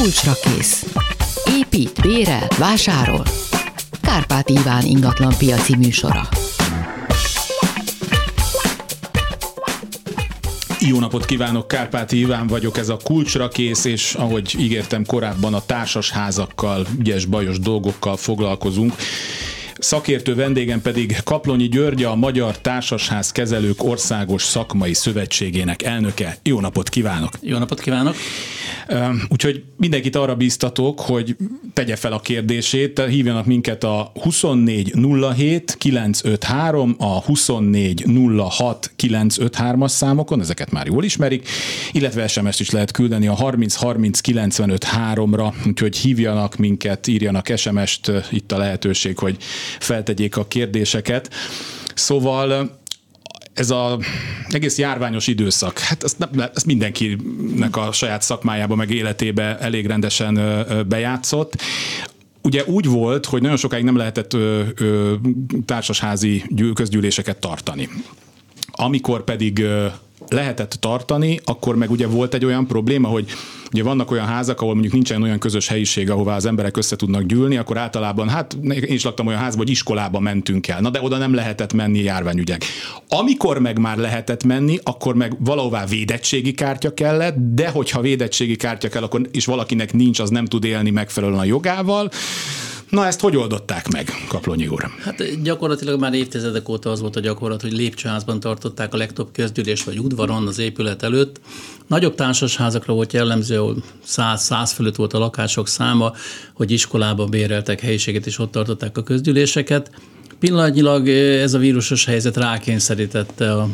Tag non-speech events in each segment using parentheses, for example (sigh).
kulcsra kész. Épít, bérel, vásárol. Kárpát Iván ingatlan piaci műsora. Jó napot kívánok, Kárpáti Iván vagyok, ez a kulcsra kész, és ahogy ígértem korábban, a társasházakkal, ügyes, bajos dolgokkal foglalkozunk. Szakértő vendégem pedig Kaplonyi György, a Magyar Társasház Kezelők Országos Szakmai Szövetségének elnöke. Jó napot kívánok! Jó napot kívánok! Úgyhogy mindenkit arra bíztatok, hogy tegye fel a kérdését, hívjanak minket a 2407 953, a 2406 953-as számokon, ezeket már jól ismerik, illetve SMS-t is lehet küldeni a 30 30 95 3-ra, úgyhogy hívjanak minket, írjanak SMS-t, itt a lehetőség, hogy feltegyék a kérdéseket. Szóval ez a egész járványos időszak, hát ezt, nem, ezt mindenkinek a saját szakmájába, meg életébe elég rendesen bejátszott. Ugye úgy volt, hogy nagyon sokáig nem lehetett ö, ö, társasházi közgyűléseket tartani. Amikor pedig lehetett tartani, akkor meg ugye volt egy olyan probléma, hogy ugye vannak olyan házak, ahol mondjuk nincsen olyan közös helyiség, ahová az emberek össze tudnak gyűlni, akkor általában, hát én is laktam olyan házban, hogy iskolába mentünk el. Na de oda nem lehetett menni járványügyek. Amikor meg már lehetett menni, akkor meg valahová védettségi kártya kellett, de hogyha védettségi kártya kell, akkor is valakinek nincs, az nem tud élni megfelelően a jogával. Na ezt hogy oldották meg, Kaplonyi úr? Hát gyakorlatilag már évtizedek óta az volt a gyakorlat, hogy lépcsőházban tartották a legtöbb közgyűlés, vagy udvaron az épület előtt. Nagyobb társasházakra volt jellemző, ahol 100-100 fölött volt a lakások száma, hogy iskolába béreltek helyiséget, és ott tartották a közgyűléseket. Pillanatnyilag ez a vírusos helyzet rákényszerítette a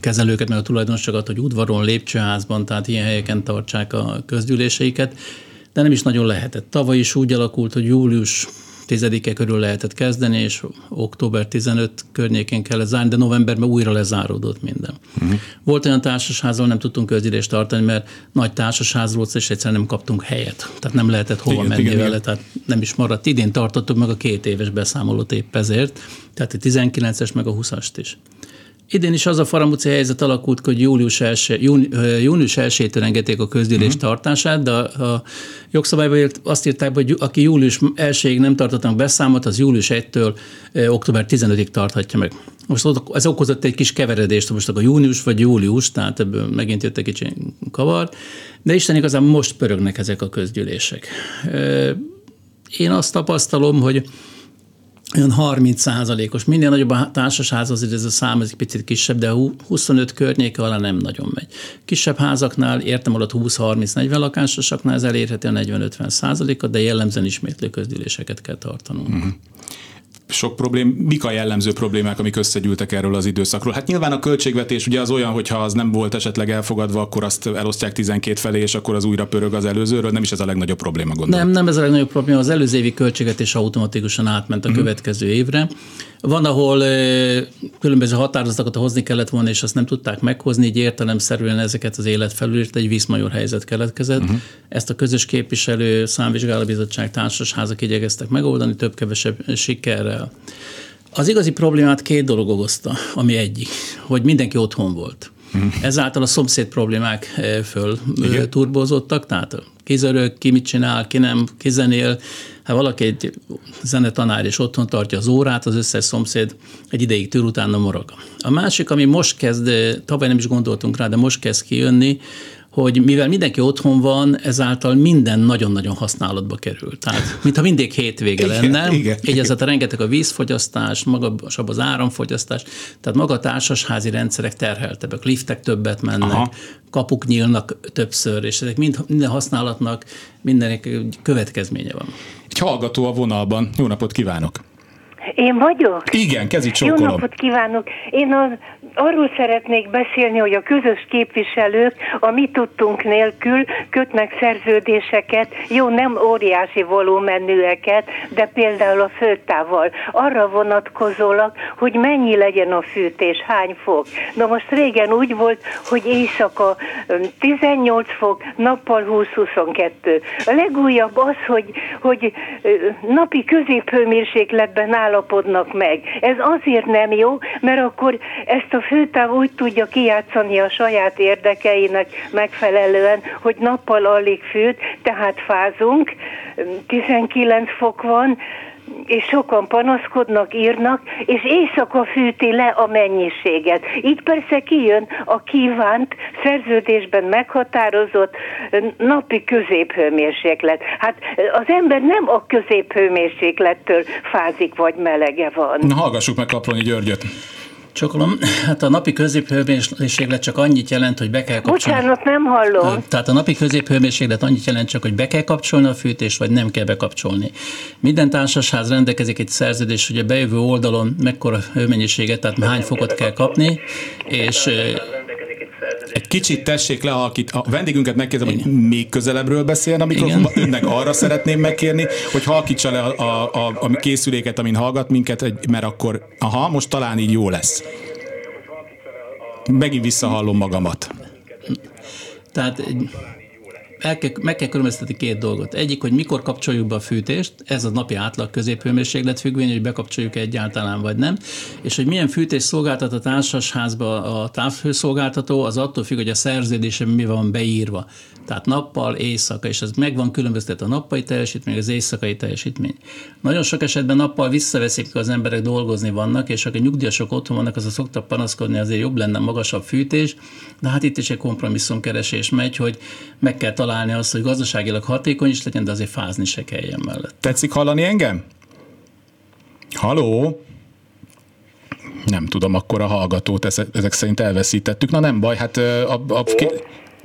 kezelőket, meg a tulajdonosokat, hogy udvaron, lépcsőházban, tehát ilyen helyeken tartsák a közgyűléseiket de nem is nagyon lehetett. Tavaly is úgy alakult, hogy július 10-e körül lehetett kezdeni, és október 15 környékén kellett zárni, de novemberben újra lezáródott minden. Uh-huh. Volt olyan társasházal, nem tudtunk közgyűlést tartani, mert nagy társasház volt, és egyszerűen nem kaptunk helyet. Tehát nem lehetett hova igen, menni igen, vele, igen. tehát nem is maradt. Idén tartottuk meg a két éves beszámolót épp ezért, tehát a 19-es meg a 20-ast is. Idén is az a faramúci helyzet alakult, hogy július 1, júni, június 1-től engedték a közgyűlés uh-huh. tartását, de a, a jogszabályban azt írták, hogy aki július 1-ig nem tartottak beszámot, az július 1-től október 15-ig tarthatja meg. Most ez okozott egy kis keveredést, most a június vagy július, tehát ebből megint jött egy kicsi kavar, de Isten igazán most pörögnek ezek a közgyűlések. Én azt tapasztalom, hogy olyan 30 százalékos. Minél nagyobb a társasház, azért ez a szám ez egy picit kisebb, de 25 környéke alá nem nagyon megy. Kisebb házaknál, értem alatt 20-30-40 lakásosaknál ez elérheti a 40-50 százalékot, de jellemzően ismétlő közgyűléseket kell tartanunk. Uh-huh sok problém, mik a jellemző problémák, amik összegyűltek erről az időszakról? Hát nyilván a költségvetés ugye az olyan, hogyha az nem volt esetleg elfogadva, akkor azt elosztják 12 felé, és akkor az újra pörög az előzőről. Nem is ez a legnagyobb probléma, gondolom. Nem, nem ez a legnagyobb probléma. Az előző évi költségvetés automatikusan átment a uh-huh. következő évre. Van, ahol különböző határozatokat hozni kellett volna, és azt nem tudták meghozni, így értelemszerűen ezeket az élet felülírt, egy vízmajor helyzet keletkezett. Uh-huh. Ezt a közös képviselő számvizsgálóbizottság társasházak igyekeztek megoldani, több-kevesebb sikerrel. Az igazi problémát két dolog okozta, ami egyik, hogy mindenki otthon volt. Uh-huh. Ezáltal a szomszéd problémák föl Igen. turbozottak, tehát kizörög, ki mit csinál, ki nem, ki zenél, ha valaki egy zenetanár és otthon tartja az órát, az összes szomszéd egy ideig tűr, utána morog. A másik, ami most kezd, tavaly nem is gondoltunk rá, de most kezd kijönni, hogy mivel mindenki otthon van, ezáltal minden nagyon-nagyon használatba kerül. Tehát, mintha mindig hétvége igen, lenne, igen, így igen. ezáltal rengeteg a vízfogyasztás, magasabb az áramfogyasztás, tehát maga a társasházi rendszerek terheltebbek, liftek többet mennek, Aha. kapuk nyílnak többször, és ezek mind, minden használatnak mindenek következménye van. Egy hallgató a vonalban. Jó napot kívánok! Én vagyok? Igen, kezit Jó napot kívánok! Én a arról szeretnék beszélni, hogy a közös képviselők a mi tudtunk nélkül kötnek szerződéseket, jó, nem óriási volumenűeket, de például a főtával. Arra vonatkozólag, hogy mennyi legyen a fűtés, hány fok. Na most régen úgy volt, hogy éjszaka 18 fok, nappal 20-22. A legújabb az, hogy, hogy napi középhőmérsékletben állapodnak meg. Ez azért nem jó, mert akkor ezt a főtáv úgy tudja kijátszani a saját érdekeinek megfelelően, hogy nappal alig fűt, tehát fázunk, 19 fok van, és sokan panaszkodnak, írnak, és éjszaka fűti le a mennyiséget. Így persze kijön a kívánt, szerződésben meghatározott napi középhőmérséklet. Hát az ember nem a középhőmérséklettől fázik, vagy melege van. Na, hallgassuk meg Kaplonyi Györgyöt. Csokolom, hát a napi középhőmérséklet csak annyit jelent, hogy be kell kapcsolni. Bocsánat, nem hallom. Tehát a napi középhőmérséklet annyit jelent csak, hogy be kell kapcsolni a fűtést, vagy nem kell bekapcsolni. Minden társasház rendelkezik egy szerződés, hogy a bejövő oldalon mekkora hőmennyiséget, tehát hány fokot kell kapni, és egy kicsit tessék le, akit a vendégünket megkérdezem, hogy még közelebbről beszélne a mikrofonba, önnek arra szeretném megkérni, hogy halkítsa le a, a, a, a készüléket, amin hallgat minket, mert akkor, aha, most talán így jó lesz. Megint visszahallom magamat. Tehát el kell, meg kell különböztetni két dolgot. Egyik, hogy mikor kapcsoljuk be a fűtést, ez a napi átlag középhőmérséklet függvény, hogy bekapcsoljuk egyáltalán vagy nem, és hogy milyen fűtés szolgáltat a társasházba a távhőszolgáltató, az attól függ, hogy a szerződése mi van beírva. Tehát nappal, éjszaka, és ez meg van a nappali teljesítmény, az éjszakai teljesítmény. Nagyon sok esetben nappal visszaveszik, az emberek dolgozni vannak, és akik nyugdíjasok otthon vannak, az a szoktak panaszkodni, azért jobb lenne magasabb fűtés, de hát itt is egy kompromisszumkeresés megy, hogy meg kell találni azt, hogy gazdaságilag hatékony is legyen, de azért fázni se kelljen mellett. Tetszik hallani engem? Haló? Nem tudom, akkor a hallgatót ezek szerint elveszítettük. Na nem baj, hát a, a, a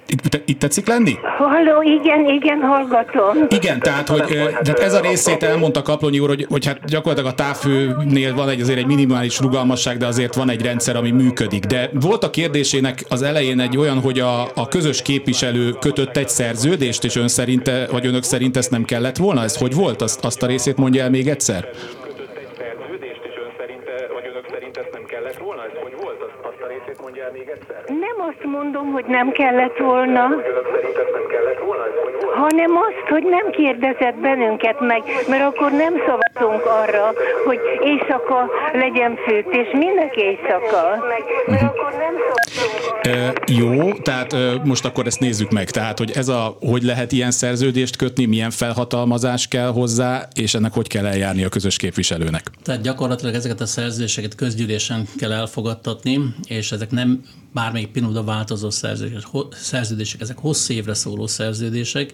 itt, itt tetszik lenni? Halló, igen, igen, hallgatom. Igen, tehát, hogy tehát ez a részét elmondta Kaplonyi úr, hogy, hogy hát gyakorlatilag a távfőnél van egy, azért egy minimális rugalmasság, de azért van egy rendszer, ami működik. De volt a kérdésének az elején egy olyan, hogy a, a közös képviselő kötött egy szerződést, és ön szerinte, vagy önök szerint ezt nem kellett volna? Ez hogy volt? Azt, azt a részét mondja el még egyszer? Nem azt mondom, hogy nem kellett volna, hanem azt, hogy nem kérdezett bennünket meg, mert akkor nem szavazunk arra, hogy éjszaka legyen fűtés, mindenki éjszaka. Mert akkor nem E, jó, tehát e, most akkor ezt nézzük meg. Tehát, hogy ez a, hogy lehet ilyen szerződést kötni, milyen felhatalmazás kell hozzá, és ennek hogy kell eljárni a közös képviselőnek? Tehát gyakorlatilag ezeket a szerződéseket közgyűlésen kell elfogadtatni, és ezek nem bármelyik pillanatban változó szerződések, szerződések, ezek hosszú évre szóló szerződések,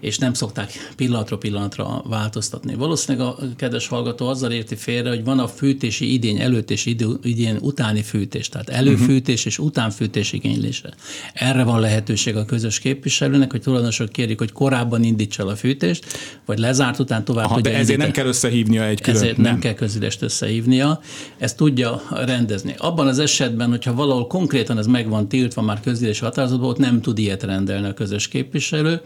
és nem szokták pillanatra pillanatra változtatni. Valószínűleg a kedves hallgató azzal érti félre, hogy van a fűtési idény előtt és idén utáni fűtés, tehát előfűtés uh-huh. és utánfűtés igénylése. Erre van lehetőség a közös képviselőnek, hogy tulajdonosok kérik, hogy korábban indítsa el a fűtést, vagy lezárt után tovább Aha, de ezért indítani. nem kell összehívnia egy külön. Ezért nem, nem kell közülést összehívnia, ezt tudja rendezni. Abban az esetben, hogyha valahol konkrétan ez meg van tiltva már közülési határozatban, ott nem tud ilyet rendelni a közös képviselő,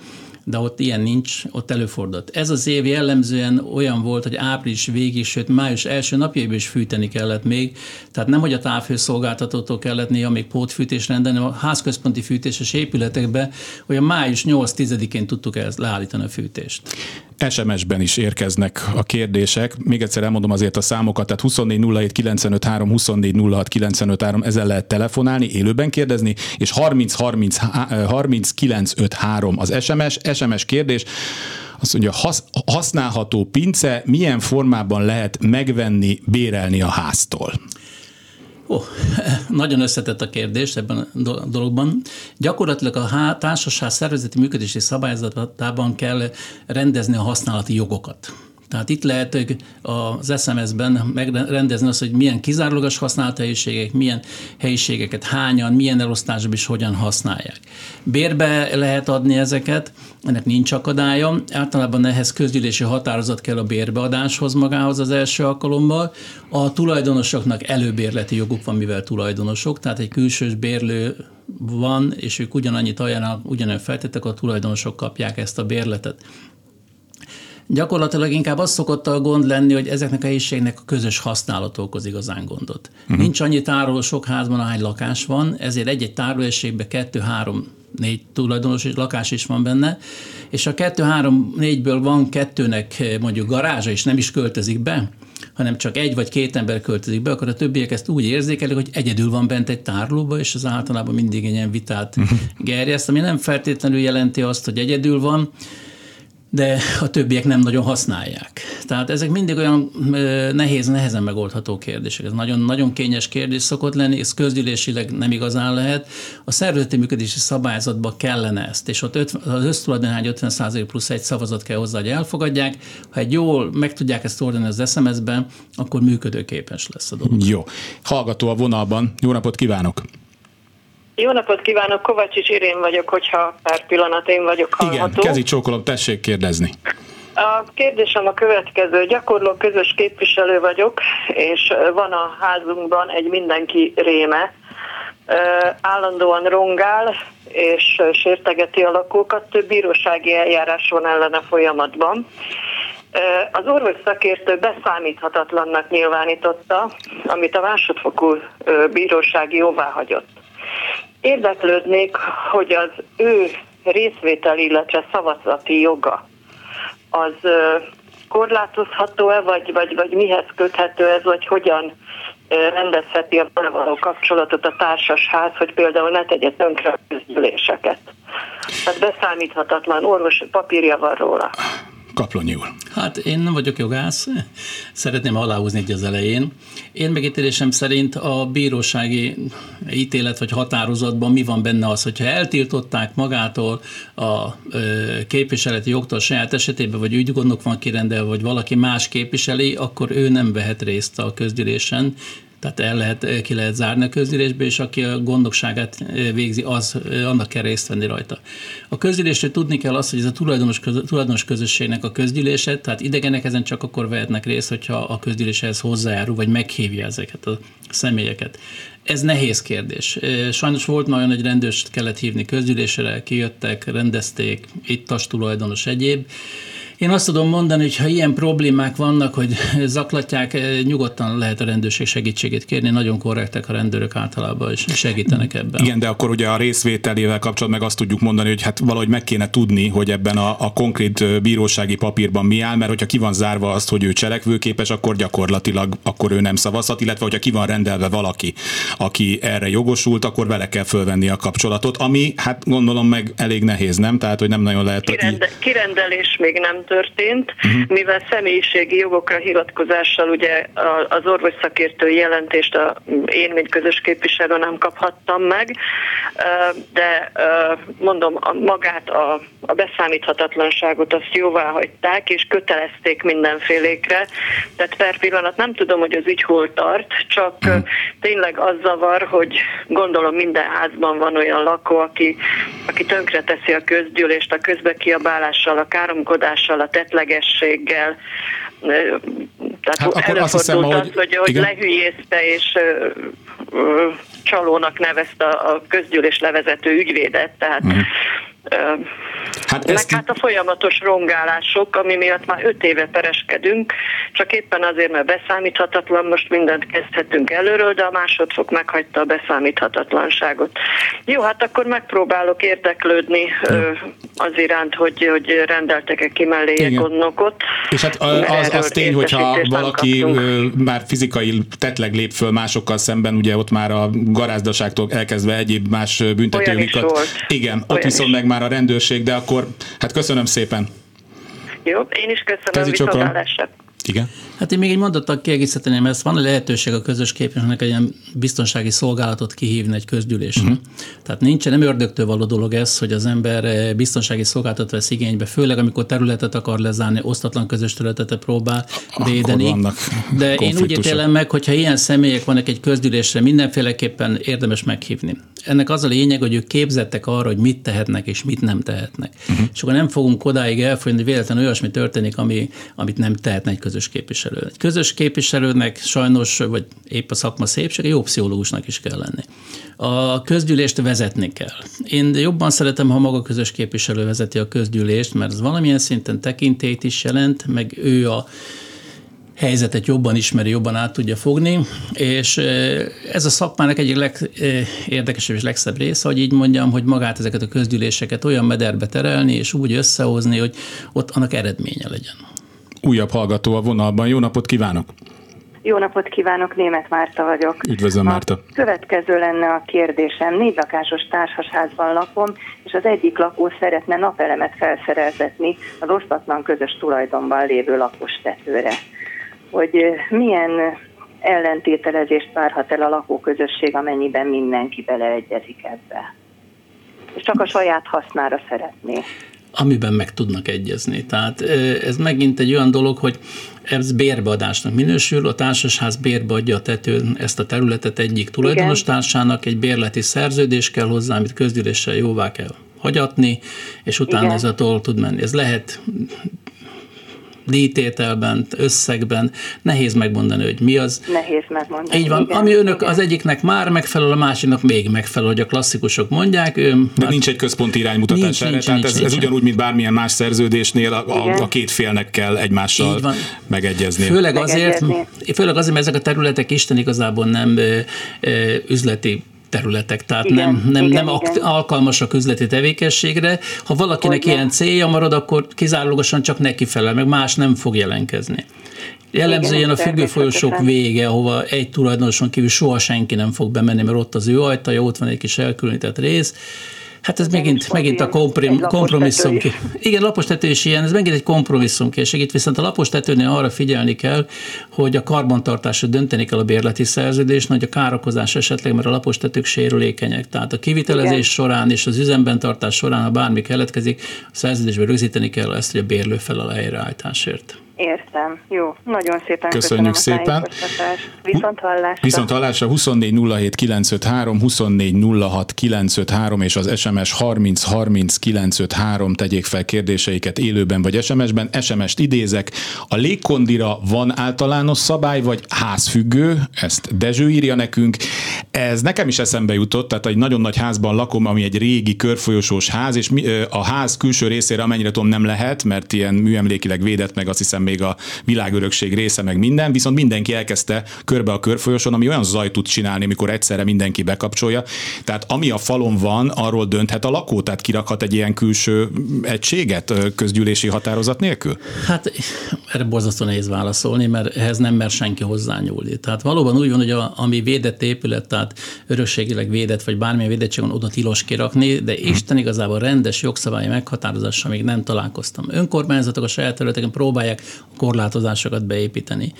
de ott ilyen nincs, ott előfordult. Ez az év jellemzően olyan volt, hogy április végig, sőt május első napjaiban is fűteni kellett még, tehát nem, hogy a távhőszolgáltatótól kellett néha még pótfűtés rendelni, a házközponti fűtéses épületekbe, a május 8-10-én tudtuk ezt leállítani a fűtést. SMS-ben is érkeznek a kérdések. Még egyszer elmondom azért a számokat, tehát 24 953, 24 953, ezzel lehet telefonálni, élőben kérdezni, és 30 30 30 953 az SMS. SMS kérdés, azt mondja, használható pince milyen formában lehet megvenni, bérelni a háztól? Ó, nagyon összetett a kérdés ebben a dologban. Gyakorlatilag a társaság szervezeti működési szabályzatában kell rendezni a használati jogokat. Tehát itt lehet az SMS-ben megrendezni azt, hogy milyen kizárólagos használt helyiségek, milyen helyiségeket hányan, milyen elosztásban is hogyan használják. Bérbe lehet adni ezeket, ennek nincs akadálya. Általában ehhez közgyűlési határozat kell a bérbeadáshoz magához az első alkalommal. A tulajdonosoknak előbérleti joguk van, mivel tulajdonosok, tehát egy külsős bérlő van, és ők ugyanannyit ajánlanak, ugyanolyan feltétek, a tulajdonosok kapják ezt a bérletet. Gyakorlatilag inkább az szokott a gond lenni, hogy ezeknek a helyiségnek a közös használat okoz igazán gondot. Uh-huh. Nincs annyi tároló sok házban, ahány lakás van, ezért egy-egy tárolóegységben kettő, három, négy tulajdonos és lakás is van benne, és a kettő, három, négyből van kettőnek eh, mondjuk garázsa, és nem is költözik be, hanem csak egy vagy két ember költözik be, akkor a többiek ezt úgy érzékelik, hogy egyedül van bent egy tárlóba, és az általában mindig egy ilyen vitát uh-huh. gerjeszt, ami nem feltétlenül jelenti azt, hogy egyedül van, de a többiek nem nagyon használják. Tehát ezek mindig olyan nehéz, nehezen megoldható kérdések. Ez nagyon, nagyon kényes kérdés szokott lenni, ez közgyűlésileg nem igazán lehet. A szervezeti működési szabályzatban kellene ezt, és ott az össztulajdonhány 50% plusz egy szavazat kell hozzá, hogy elfogadják. Ha egy jól meg tudják ezt oldani az SMS-ben, akkor működőképes lesz a dolog. Jó. Hallgató a vonalban. Jó napot kívánok! Jó napot kívánok, Kovacsics Irén vagyok, hogyha pár pillanat én vagyok hallható. Igen, kezi csókolom, tessék kérdezni. A kérdésem a következő. Gyakorló közös képviselő vagyok, és van a házunkban egy mindenki réme. Állandóan rongál, és sértegeti a lakókat. Több bírósági eljárás van ellene folyamatban. Az orvos szakértő beszámíthatatlannak nyilvánította, amit a másodfokú bíróság jóvá hagyott. Érdeklődnék, hogy az ő részvétel, illetve szavazati joga az korlátozható-e, vagy, vagy, vagy mihez köthető ez, vagy hogyan rendezheti a való kapcsolatot a társasház, hogy például ne tegye tönkre a közgyűléseket. Tehát beszámíthatatlan orvos papírja van róla. Kaplonyi úr. Hát én nem vagyok jogász, szeretném aláhúzni egy az elején. Én megítélésem szerint a bírósági ítélet vagy határozatban mi van benne az, hogyha eltiltották magától a képviseleti jogtól saját esetében, vagy ügygondok van kirendelve, vagy valaki más képviseli, akkor ő nem vehet részt a közgyűlésen, tehát el lehet, ki lehet zárni a közgyűlésbe, és aki a gondokságát eh, végzi, az eh, annak kell részt venni rajta. A közgyűlésről tudni kell azt, hogy ez a tulajdonos, közö, tulajdonos közösségnek a közgyűlése, tehát idegenek ezen csak akkor vehetnek részt, hogyha a közgyűléshez hozzájárul, vagy meghívja ezeket a személyeket. Ez nehéz kérdés. Eh, sajnos volt már olyan, hogy rendőrst kellett hívni közgyűlésre, kijöttek, rendezték, ittas tulajdonos egyéb, én azt tudom mondani, hogy ha ilyen problémák vannak, hogy (laughs) zaklatják, eh, nyugodtan lehet a rendőrség segítségét kérni, nagyon korrektek a rendőrök általában, és segítenek ebben. Igen, de akkor ugye a részvételével kapcsolatban meg azt tudjuk mondani, hogy hát valahogy meg kéne tudni, hogy ebben a, a konkrét bírósági papírban mi áll, mert hogyha ki van zárva azt, hogy ő cselekvőképes, akkor gyakorlatilag akkor ő nem szavazhat, illetve hogyha ki van rendelve valaki, aki erre jogosult, akkor vele kell fölvenni a kapcsolatot, ami hát gondolom meg elég nehéz, nem? Tehát, hogy nem nagyon lehet. Kirende, kirendelés még nem történt, uh-huh. mivel személyiségi jogokra hivatkozással ugye az orvos szakértő jelentést a, én, mint közös képviselő nem kaphattam meg, de mondom, magát a, a beszámíthatatlanságot azt jóvá hagyták, és kötelezték mindenfélékre, tehát per pillanat nem tudom, hogy az ügy hol tart, csak uh-huh. tényleg az zavar, hogy gondolom minden házban van olyan lakó, aki, aki tönkreteszi a közgyűlést a közbekiabálással, a káromkodással, a tetlegességgel. Tehát hát akkor azt hiszem, az, hogy, hogy, hogy lehülyézte és csalónak nevezte a közgyűlés levezető ügyvédet, tehát uh-huh. Hát Meg ezt... hát a folyamatos rongálások, ami miatt már öt éve pereskedünk, csak éppen azért, mert beszámíthatatlan, most mindent kezdhetünk előről, de a másodfok meghagyta a beszámíthatatlanságot. Jó, hát akkor megpróbálok érdeklődni az iránt, hogy, hogy rendeltek-e ki mellé gondnokot. És hát az, az tény, hogyha valaki már fizikai tetleg lép föl másokkal szemben, ugye ott már a garázdaságtól elkezdve egyéb más büntetőjogikat. Igen, ott Olyan viszont is. meg már a rendőrség, de akkor hát köszönöm szépen. Jó, én is köszönöm, viszontlátásra. Igen. Hát én még egy mondattal kiegészíteném ezt. Van a lehetőség a közös képviselőnek egy ilyen biztonsági szolgálatot kihívni egy közgyűlésre. Uh-huh. Tehát nincsen, nem ördögtől való dolog ez, hogy az ember eh, biztonsági szolgáltatot vesz igénybe, főleg amikor területet akar lezárni, osztatlan közös területet próbál védeni. De én úgy ítélem meg, hogyha ilyen személyek vannak egy közgyűlésre, mindenféleképpen érdemes meghívni. Ennek az a lényeg, hogy ők képzettek arra, hogy mit tehetnek és mit nem tehetnek. Uh-huh. És akkor nem fogunk odáig elfogyni, hogy véletlenül olyasmi történik, ami, amit nem tehetne egy közös képviselő. Egy közös képviselőnek sajnos, vagy épp a szakma szépsége, jó pszichológusnak is kell lenni. A közgyűlést vezetni kell. Én jobban szeretem, ha maga közös képviselő vezeti a közgyűlést, mert ez valamilyen szinten tekintét is jelent, meg ő a helyzetet jobban ismeri, jobban át tudja fogni, és ez a szakmának egyik legérdekesebb és legszebb része, hogy így mondjam, hogy magát ezeket a közgyűléseket olyan mederbe terelni, és úgy összehozni, hogy ott annak eredménye legyen újabb hallgató a vonalban. Jó napot kívánok! Jó napot kívánok, német Márta vagyok. Üdvözlöm, Márta. A következő lenne a kérdésem. Négy lakásos társasházban lakom, és az egyik lakó szeretne napelemet felszereltetni az osztatlan közös tulajdonban lévő lakos tetőre. Hogy milyen ellentételezést várhat el a lakóközösség, amennyiben mindenki beleegyezik ebbe. És csak a saját hasznára szeretné amiben meg tudnak egyezni. Tehát ez megint egy olyan dolog, hogy ez bérbeadásnak minősül, a társasház bérbeadja a tetőn ezt a területet egyik tulajdonos társának, egy bérleti szerződés kell hozzá, amit közgyűléssel jóvá kell hagyatni, és utána Igen. ez a toll tud menni. Ez lehet díjtételben, összegben, nehéz megmondani, hogy mi az. Nehéz megmondani. Így van, igen, ami önök igen. az egyiknek már megfelel, a másiknak még megfelel, hogy a klasszikusok mondják. Ő, De hát, nincs egy központi iránymutatás nincs, erre, nincs, tehát nincs, ez, nincs, ez ugyanúgy, mint bármilyen más szerződésnél, a, a, a két félnek kell egymással megegyezni. Főleg azért, főleg azért, mert ezek a területek Isten igazából nem ö, ö, üzleti területek, tehát igen, nem, nem, igen, nem igen. alkalmasak üzleti tevékenységre. Ha valakinek Hogy ilyen célja marad, akkor kizárólagosan csak neki felel, meg más nem fog jelenkezni. Jellemzően a függőfolyosok vége, ahova egy tulajdonoson kívül soha senki nem fog bemenni, mert ott az ő ajtaja, ott van egy kis elkülönített rész, Hát ez megint, megint a komprim, kompromisszum. Igen, lapos tető is ilyen, ez megint egy kompromisszum készség. viszont a lapos tetőnél arra figyelni kell, hogy a karbantartásra dönteni kell a bérleti szerződés, nagy a károkozás esetleg, mert a lapos tetők sérülékenyek. Tehát a kivitelezés Igen. során és az üzemben tartás során, ha bármi keletkezik, a szerződésben rögzíteni kell ezt, hogy a bérlő felel a helyreállításért. Értem. Jó. Nagyon szépen köszönjük köszönöm szépen. Viszont hallásra. Viszont hallásra 24 07 953, 24 06 953 és az SMS 30 30 953 tegyék fel kérdéseiket élőben vagy SMS-ben. SMS-t idézek. A légkondira van általános szabály, vagy házfüggő? Ezt Dezső írja nekünk. Ez nekem is eszembe jutott, tehát egy nagyon nagy házban lakom, ami egy régi körfolyosós ház, és a ház külső részére amennyire tudom nem lehet, mert ilyen műemlékileg védett, meg azt hiszem még a világörökség része, meg minden, viszont mindenki elkezdte körbe a körfolyoson, ami olyan zaj tud csinálni, amikor egyszerre mindenki bekapcsolja. Tehát ami a falon van, arról dönthet a lakó, tehát kirakhat egy ilyen külső egységet közgyűlési határozat nélkül? Hát erre borzasztó nehéz válaszolni, mert ehhez nem mer senki hozzányúlni. Tehát valóban úgy van, hogy a, ami védett épület, tehát örökségileg védett, vagy bármilyen védettség van, oda tilos kirakni, de hmm. Isten igazából rendes jogszabályi meghatározással még nem találkoztam. Önkormányzatok a saját területeken próbálják korlátozásokat beépíteni.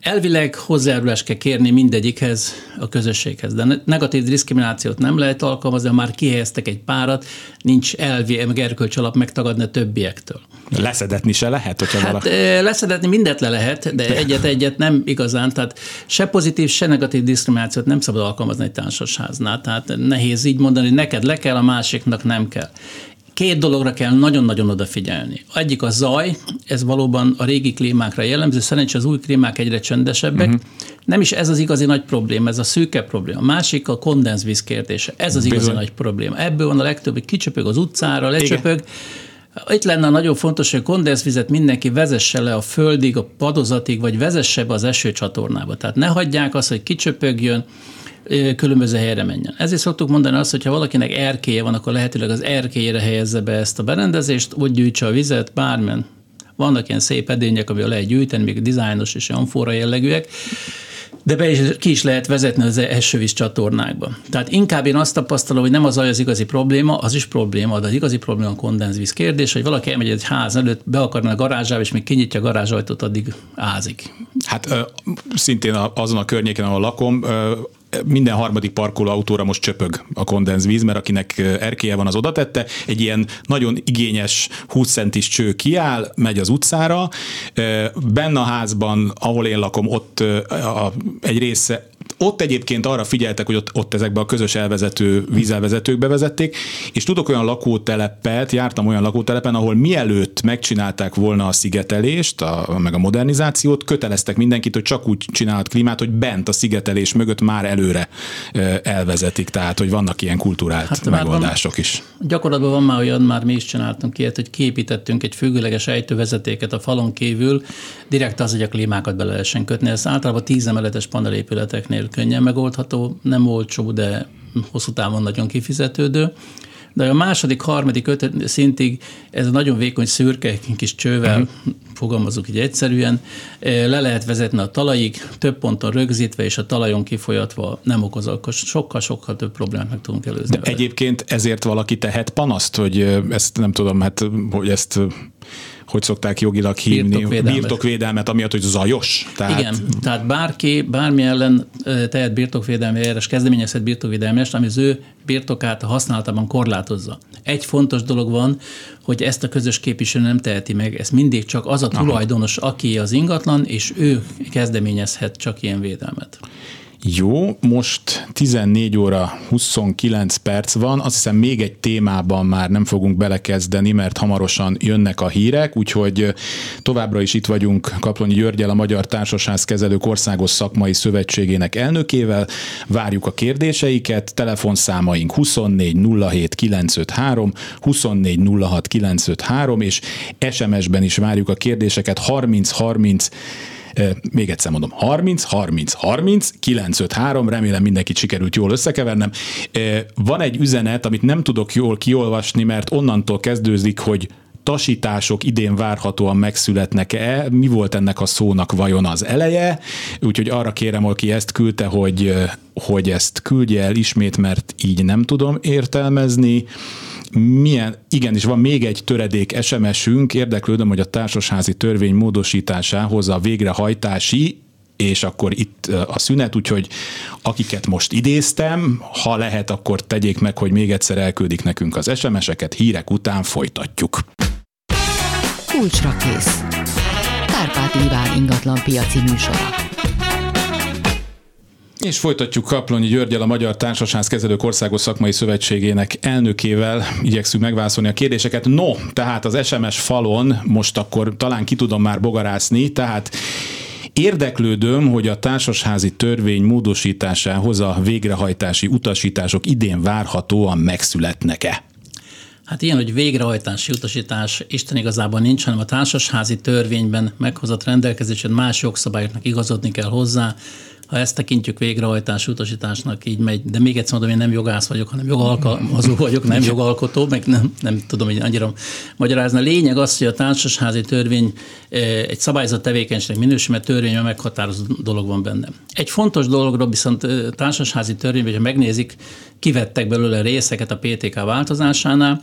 Elvileg hozzájárulást kell kérni mindegyikhez, a közösséghez, de negatív diszkriminációt nem lehet alkalmazni, ha már kihelyeztek egy párat, nincs elvi, meg erkölcs alap megtagadni a többiektől. Leszedetni se lehet, hogyha hát, valaki... Leszedetni mindent le lehet, de egyet-egyet nem igazán, tehát se pozitív, se negatív diszkriminációt nem szabad alkalmazni egy társasháznál, tehát nehéz így mondani, neked le kell, a másiknak nem kell két dologra kell nagyon-nagyon odafigyelni. Egyik a zaj, ez valóban a régi klímákra jellemző, szerencsére az új klímák egyre csöndesebbek. Uh-huh. Nem is ez az igazi nagy probléma, ez a szűke probléma. A másik a kondenzvíz kérdése. Ez az igazi Bizony. nagy probléma. Ebből van a legtöbb, hogy kicsöpög az utcára, lecsöpög. Igen. Itt lenne nagyon fontos, hogy a kondenzvizet mindenki vezesse le a földig, a padozatig, vagy vezesse be az esőcsatornába. Tehát ne hagyják azt, hogy kicsöpögjön, különböző helyre menjen. Ezért szoktuk mondani azt, hogy ha valakinek erkéje van, akkor lehetőleg az erkélyére helyezze be ezt a berendezést, úgy gyűjtse a vizet, bármilyen. Vannak ilyen szép edények, amivel lehet gyűjteni, még dizájnos és amfora jellegűek, de be is, ki is lehet vezetni az esővíz csatornákba. Tehát inkább én azt tapasztalom, hogy nem az az igazi probléma, az is probléma, de az igazi probléma a kondenzvíz kérdés, hogy valaki elmegy egy ház előtt, be akarna a garázsába, és még kinyitja a garázsajtót, addig ázik. Hát ö, szintén azon a környéken, ahol lakom, ö, minden harmadik parkoló autóra most csöpög a kondenzvíz, mert akinek erkéje van, az oda tette. Egy ilyen nagyon igényes 20 centis cső kiáll, megy az utcára. Benne a házban, ahol én lakom, ott egy része ott egyébként arra figyeltek, hogy ott, ott ezekbe a közös elvezető vízelvezetőkbe vezették, és tudok olyan lakótelepet, jártam olyan lakótelepen, ahol mielőtt megcsinálták volna a szigetelést, a, meg a modernizációt, köteleztek mindenkit, hogy csak úgy csinálhat klímát, hogy bent a szigetelés mögött már előre elvezetik, tehát hogy vannak ilyen kulturált hát megoldások van, is. Gyakorlatban van már olyan, már mi is csináltunk ilyet, hogy képítettünk egy függőleges ejtővezetéket a falon kívül, direkt az, hogy a klímákat bele lehessen kötni. Ez általában tíz emeletes panelépületeknél könnyen megoldható, nem olcsó, de hosszú távon nagyon kifizetődő. De a második, harmadik, ötödik szintig ez a nagyon vékony szürke kis csővel uh-huh. fogalmazunk így egyszerűen, le lehet vezetni a talajig, több ponton rögzítve és a talajon kifolyatva nem okoz, akkor sokkal-sokkal több problémát meg tudunk előzni. De vele. egyébként ezért valaki tehet panaszt, hogy ezt nem tudom, hát hogy ezt hogy szokták jogilag hívni, birtokvédelmet, birtokvédelmet amiatt, hogy zajos. Tehát... Igen, tehát bárki, bármi ellen tehet birtokvédelmi eljárás, kezdeményezhet birtokvédelmi ami az ő birtokát használatában korlátozza. Egy fontos dolog van, hogy ezt a közös képviselő nem teheti meg, ez mindig csak az a tulajdonos, aki az ingatlan, és ő kezdeményezhet csak ilyen védelmet. Jó, most 14 óra 29 perc van, azt hiszem még egy témában már nem fogunk belekezdeni, mert hamarosan jönnek a hírek, úgyhogy továbbra is itt vagyunk Kaplonyi Györgyel, a Magyar Társasház Kezelők Országos Szakmai Szövetségének elnökével. Várjuk a kérdéseiket, telefonszámaink 24 07 953, 24 06 953, és SMS-ben is várjuk a kérdéseket. 30 30 még egyszer mondom, 30, 30, 30, 953, remélem mindenkit sikerült jól összekevernem. Van egy üzenet, amit nem tudok jól kiolvasni, mert onnantól kezdődik, hogy tasítások idén várhatóan megszületnek-e, mi volt ennek a szónak vajon az eleje, úgyhogy arra kérem, aki ezt küldte, hogy, hogy ezt küldje el ismét, mert így nem tudom értelmezni. Milyen, igenis van még egy töredék SMS-ünk, érdeklődöm, hogy a társasházi törvény módosításához a végrehajtási és akkor itt a szünet, úgyhogy akiket most idéztem, ha lehet, akkor tegyék meg, hogy még egyszer elküldik nekünk az SMS-eket, hírek után folytatjuk. Kulcsra kész. Kárpát Iván ingatlan piaci műsora. És folytatjuk Kaplonyi Györgyel, a Magyar Társasház Kezelők Országos Szakmai Szövetségének elnökével. Igyekszünk megválaszolni a kérdéseket. No, tehát az SMS falon most akkor talán ki tudom már bogarászni, tehát Érdeklődöm, hogy a társasházi törvény módosításához a végrehajtási utasítások idén várhatóan megszületnek-e? Hát ilyen, hogy végrehajtási utasítás Isten igazából nincs, hanem a társasházi törvényben meghozott rendelkezésen más jogszabályoknak igazodni kell hozzá, ha ezt tekintjük végrehajtás utasításnak, így megy, de még egyszer mondom, én nem jogász vagyok, hanem jogalkalmazó vagyok, nem jogalkotó, meg nem, nem tudom hogy annyira magyarázni. A lényeg az, hogy a társasházi törvény eh, egy szabályzott tevékenység minősül, mert törvény meghatározott dolog van benne. Egy fontos dologról viszont eh, társasházi törvény, hogyha megnézik, kivettek belőle részeket a PTK változásánál,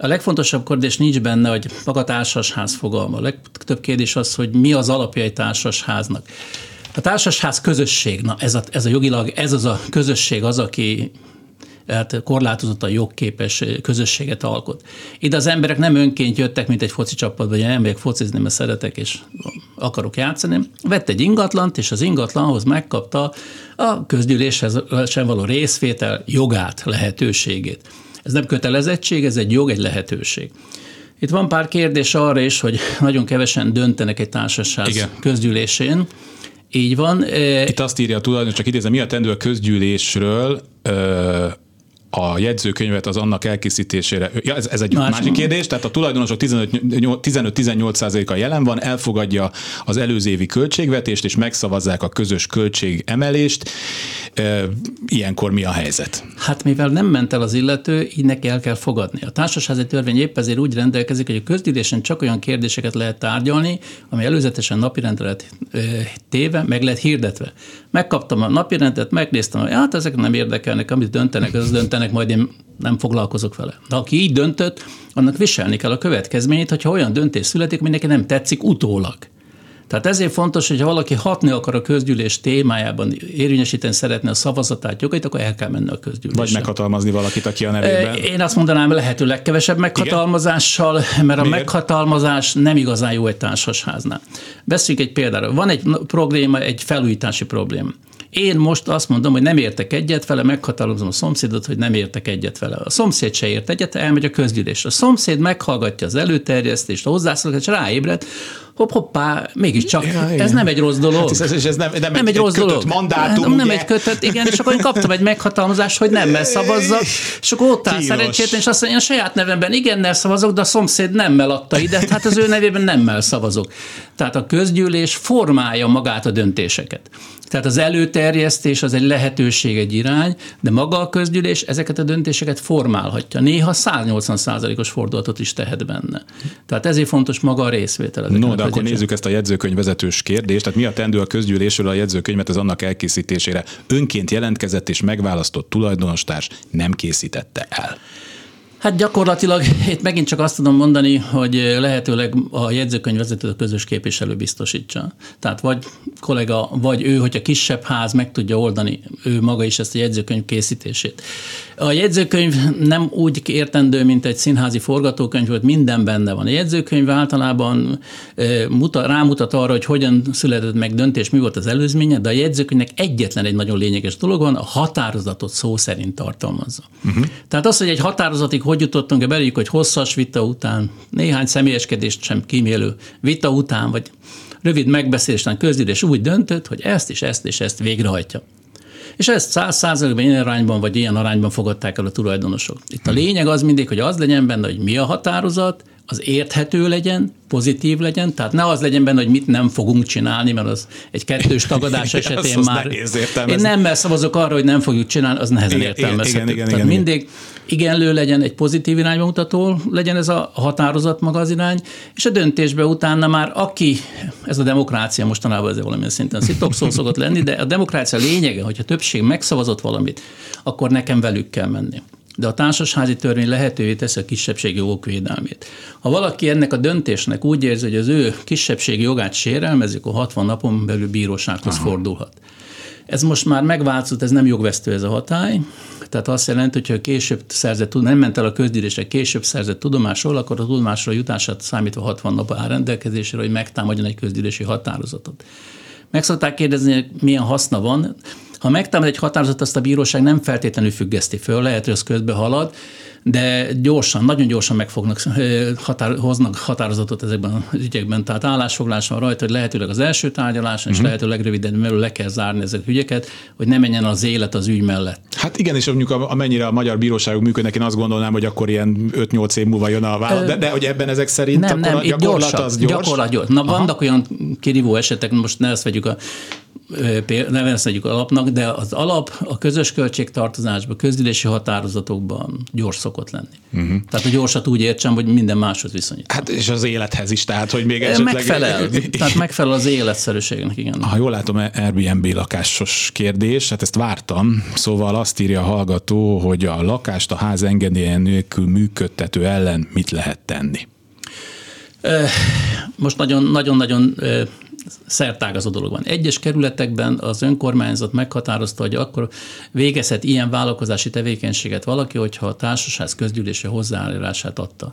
a legfontosabb kérdés nincs benne, hogy maga társasház fogalma. A legtöbb kérdés az, hogy mi az alapja egy társasháznak. A társasház közösség, na ez a, ez a jogilag, ez az a közösség az, aki hát korlátozott a jogképes közösséget alkot. Ide az emberek nem önként jöttek, mint egy foci csapatba, hogy nem megyek focizni, mert szeretek és akarok játszani. Vett egy ingatlant, és az ingatlanhoz megkapta a közgyűléshez sem való részvétel jogát, lehetőségét. Ez nem kötelezettség, ez egy jog, egy lehetőség. Itt van pár kérdés arra is, hogy nagyon kevesen döntenek egy társaság közgyűlésén, így van. Itt azt írja a tulajdonos, csak idézem, mi a tendő a közgyűlésről, a jegyzőkönyvet az annak elkészítésére. Ja, ez, ez egy Más másik kérdés, tehát a tulajdonosok 15-18%-a jelen van, elfogadja az előző évi költségvetést, és megszavazzák a közös költségemelést. Ilyenkor mi a helyzet? Hát mivel nem ment el az illető, így neki el kell fogadni. A társasági törvény épp ezért úgy rendelkezik, hogy a közgyűlésen csak olyan kérdéseket lehet tárgyalni, ami előzetesen napirendre lett téve, meg lehet hirdetve. Megkaptam a napirendet, megnéztem, hogy hát ezek nem érdekelnek, amit döntenek, az döntenek, majd én nem foglalkozok vele. De aki így döntött, annak viselni kell a következményét, hogyha olyan döntés születik, ami neki nem tetszik utólag. Tehát ezért fontos, hogy ha valaki hatni akar a közgyűlés témájában, érvényesíteni szeretne a szavazatát, jogait, akkor el kell menni a közgyűlésre. Vagy meghatalmazni valakit, aki a nevében. Én azt mondanám, lehető legkevesebb meghatalmazással, Igen? mert a Miért? meghatalmazás nem igazán jó egy társasháznál. Beszéljük egy példára. Van egy probléma, egy felújítási probléma. Én most azt mondom, hogy nem értek egyet vele, meghatározom a szomszédot, hogy nem értek egyet vele. A szomszéd se ért egyet, elmegy a közgyűlésre. A szomszéd meghallgatja az előterjesztést, a hozzászólást, és ráébred, hopp, hoppá, mégiscsak, ja, ez nem egy rossz dolog. Hát ez, ez nem, nem, nem egy, egy rossz dolog. mandátum, Nem, nem egy kötött, igen, és akkor én kaptam egy meghatalmazást, hogy nem szavazzak, és akkor ott áll szerencsétlen, és azt mondja, a saját nevemben igennel szavazok, de a szomszéd nemmel adta ide, hát az ő nevében nemmel szavazok. Tehát a közgyűlés formálja magát a döntéseket. Tehát az előterjesztés az egy lehetőség, egy irány, de maga a közgyűlés ezeket a döntéseket formálhatja. Néha 180%-os fordulatot is tehet benne. Tehát ezért fontos maga a részvétel. No, de akkor nézzük ezt a jegyzőkönyvvezetős kérdést. Tehát mi a tendő a közgyűlésről a jegyzőkönyvet az annak elkészítésére? Önként jelentkezett és megválasztott tulajdonostárs nem készítette el. Hát gyakorlatilag (laughs) itt megint csak azt tudom mondani, hogy lehetőleg a jegyzőkönyvvezetőt a közös képviselő biztosítsa. Tehát vagy kollega, vagy ő, hogyha kisebb ház meg tudja oldani ő maga is ezt a jegyzőkönyv készítését. A jegyzőkönyv nem úgy értendő, mint egy színházi forgatókönyv, hogy minden benne van. A jegyzőkönyv általában mutat, rámutat arra, hogy hogyan született meg döntés, mi volt az előzménye, de a jegyzőkönyvnek egyetlen egy nagyon lényeges dolog van, a határozatot szó szerint tartalmazza. Uh-huh. Tehát az, hogy egy határozatig hogy jutottunk, beléjük, hogy hosszas vita után, néhány személyeskedést sem kímélő vita után, vagy rövid megbeszélésen közgyűlés úgy döntött, hogy ezt és ezt és ezt végrehajtja. És ezt száz százalékban ilyen arányban, vagy ilyen arányban fogadták el a tulajdonosok. Itt a lényeg az mindig, hogy az legyen benne, hogy mi a határozat, az érthető legyen, pozitív legyen, tehát ne az legyen benne, hogy mit nem fogunk csinálni, mert az egy kettős tagadás (laughs) esetén az, már... Én nem szavazok arra, hogy nem fogjuk csinálni, az nehezen értelmezhető. Igen, igen, igen, tehát igen, mindig igenlő legyen, egy pozitív irányba mutató legyen ez a határozat maga az irány, és a döntésbe utána már aki, ez a demokrácia mostanában ez valamilyen szinten szitokszó szokott lenni, de a demokrácia lényege, hogyha többség megszavazott valamit, akkor nekem velük kell menni de a társasházi törvény lehetővé teszi a kisebbségi jogok védelmét. Ha valaki ennek a döntésnek úgy érzi, hogy az ő kisebbségi jogát sérelmezik, akkor 60 napon belül bírósághoz Aha. fordulhat. Ez most már megváltozott, ez nem jogvesztő ez a hatály, tehát azt jelenti, hogy ha később szerzett, nem ment el a közdírésre, később szerzett tudomásról, akkor a tudomásra jutását számítva 60 nap áll rendelkezésre, hogy megtámadjon egy közdírési határozatot. Meg szokták kérdezni, hogy milyen haszna van. Ha megtámad egy határozatot, azt a bíróság nem feltétlenül függeszti föl, lehet, hogy az közbe halad, de gyorsan, nagyon gyorsan meg fognak, határ, hoznak határozatot ezekben az ügyekben. Tehát állásfoglás van rajta, hogy lehetőleg az első tárgyaláson, uh-huh. és mhm. lehetőleg legrövidebb belül le kell zárni ezek ügyeket, hogy ne menjen az élet az ügy mellett. Hát igen, és mondjuk amennyire a magyar bíróságok működnek, én azt gondolnám, hogy akkor ilyen 5-8 év múlva jön a válasz. De, de hogy ebben ezek szerint nem, nem, a gyakorlat gyorsabb, az gyors? Gyakorlat gyors. Na, Aha. vannak olyan kirívó esetek, most ne ezt vegyük a ne veszedjük alapnak, de az alap a közös költségtartozásban, közülési határozatokban gyors szokott lenni. Uh-huh. Tehát a gyorsat úgy értsem, hogy minden máshoz viszonyít. Hát és az élethez is, tehát hogy még esetleg... Megfelel, tehát megfelel az életszerűségnek, igen. Ha jól látom, Airbnb lakásos kérdés, hát ezt vártam, szóval azt írja a hallgató, hogy a lakást a ház engedélye nélkül működtető ellen mit lehet tenni? Most nagyon-nagyon szertágazó dolog van. Egyes kerületekben az önkormányzat meghatározta, hogy akkor végezhet ilyen vállalkozási tevékenységet valaki, hogyha a társaság közgyűlése hozzáállását adta.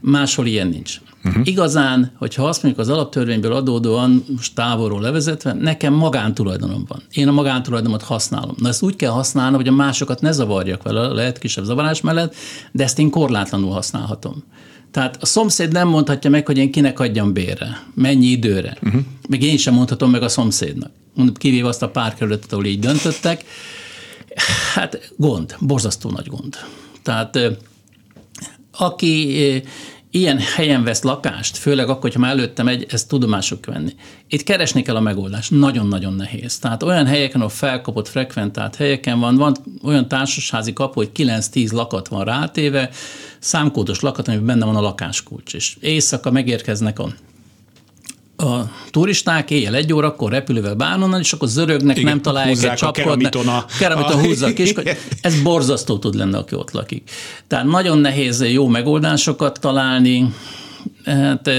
Máshol ilyen nincs. Uh-huh. Igazán, hogyha azt mondjuk az alaptörvényből adódóan, most távolról levezetve, nekem magántulajdonom van. Én a magántulajdonomat használom. Na ezt úgy kell használnom, hogy a másokat ne zavarjak vele, lehet kisebb zavarás mellett, de ezt én korlátlanul használhatom. Tehát a szomszéd nem mondhatja meg, hogy én kinek adjam bérre, mennyi időre. Uh-huh. Még én sem mondhatom meg a szomszédnak. Kivéve azt a pár kerületet, ahol így döntöttek. Hát gond, borzasztó nagy gond. Tehát aki ilyen helyen vesz lakást, főleg akkor, hogyha már előttem egy, ezt tudomásuk venni. Itt keresni kell a megoldást, nagyon-nagyon nehéz. Tehát olyan helyeken, ahol felkapott, frekventált helyeken van, van olyan társasházi kapu, hogy 9-10 lakat van rátéve, számkódos lakat, amiben benne van a lakáskulcs. És éjszaka megérkeznek a a turisták éjjel egy órakor repülővel bánonnan, és akkor zörögnek, Igen, nem találják egy csapkot. A keramiton húzza a kis, ez borzasztó tud lenni, aki ott lakik. Tehát nagyon nehéz jó megoldásokat találni, Hát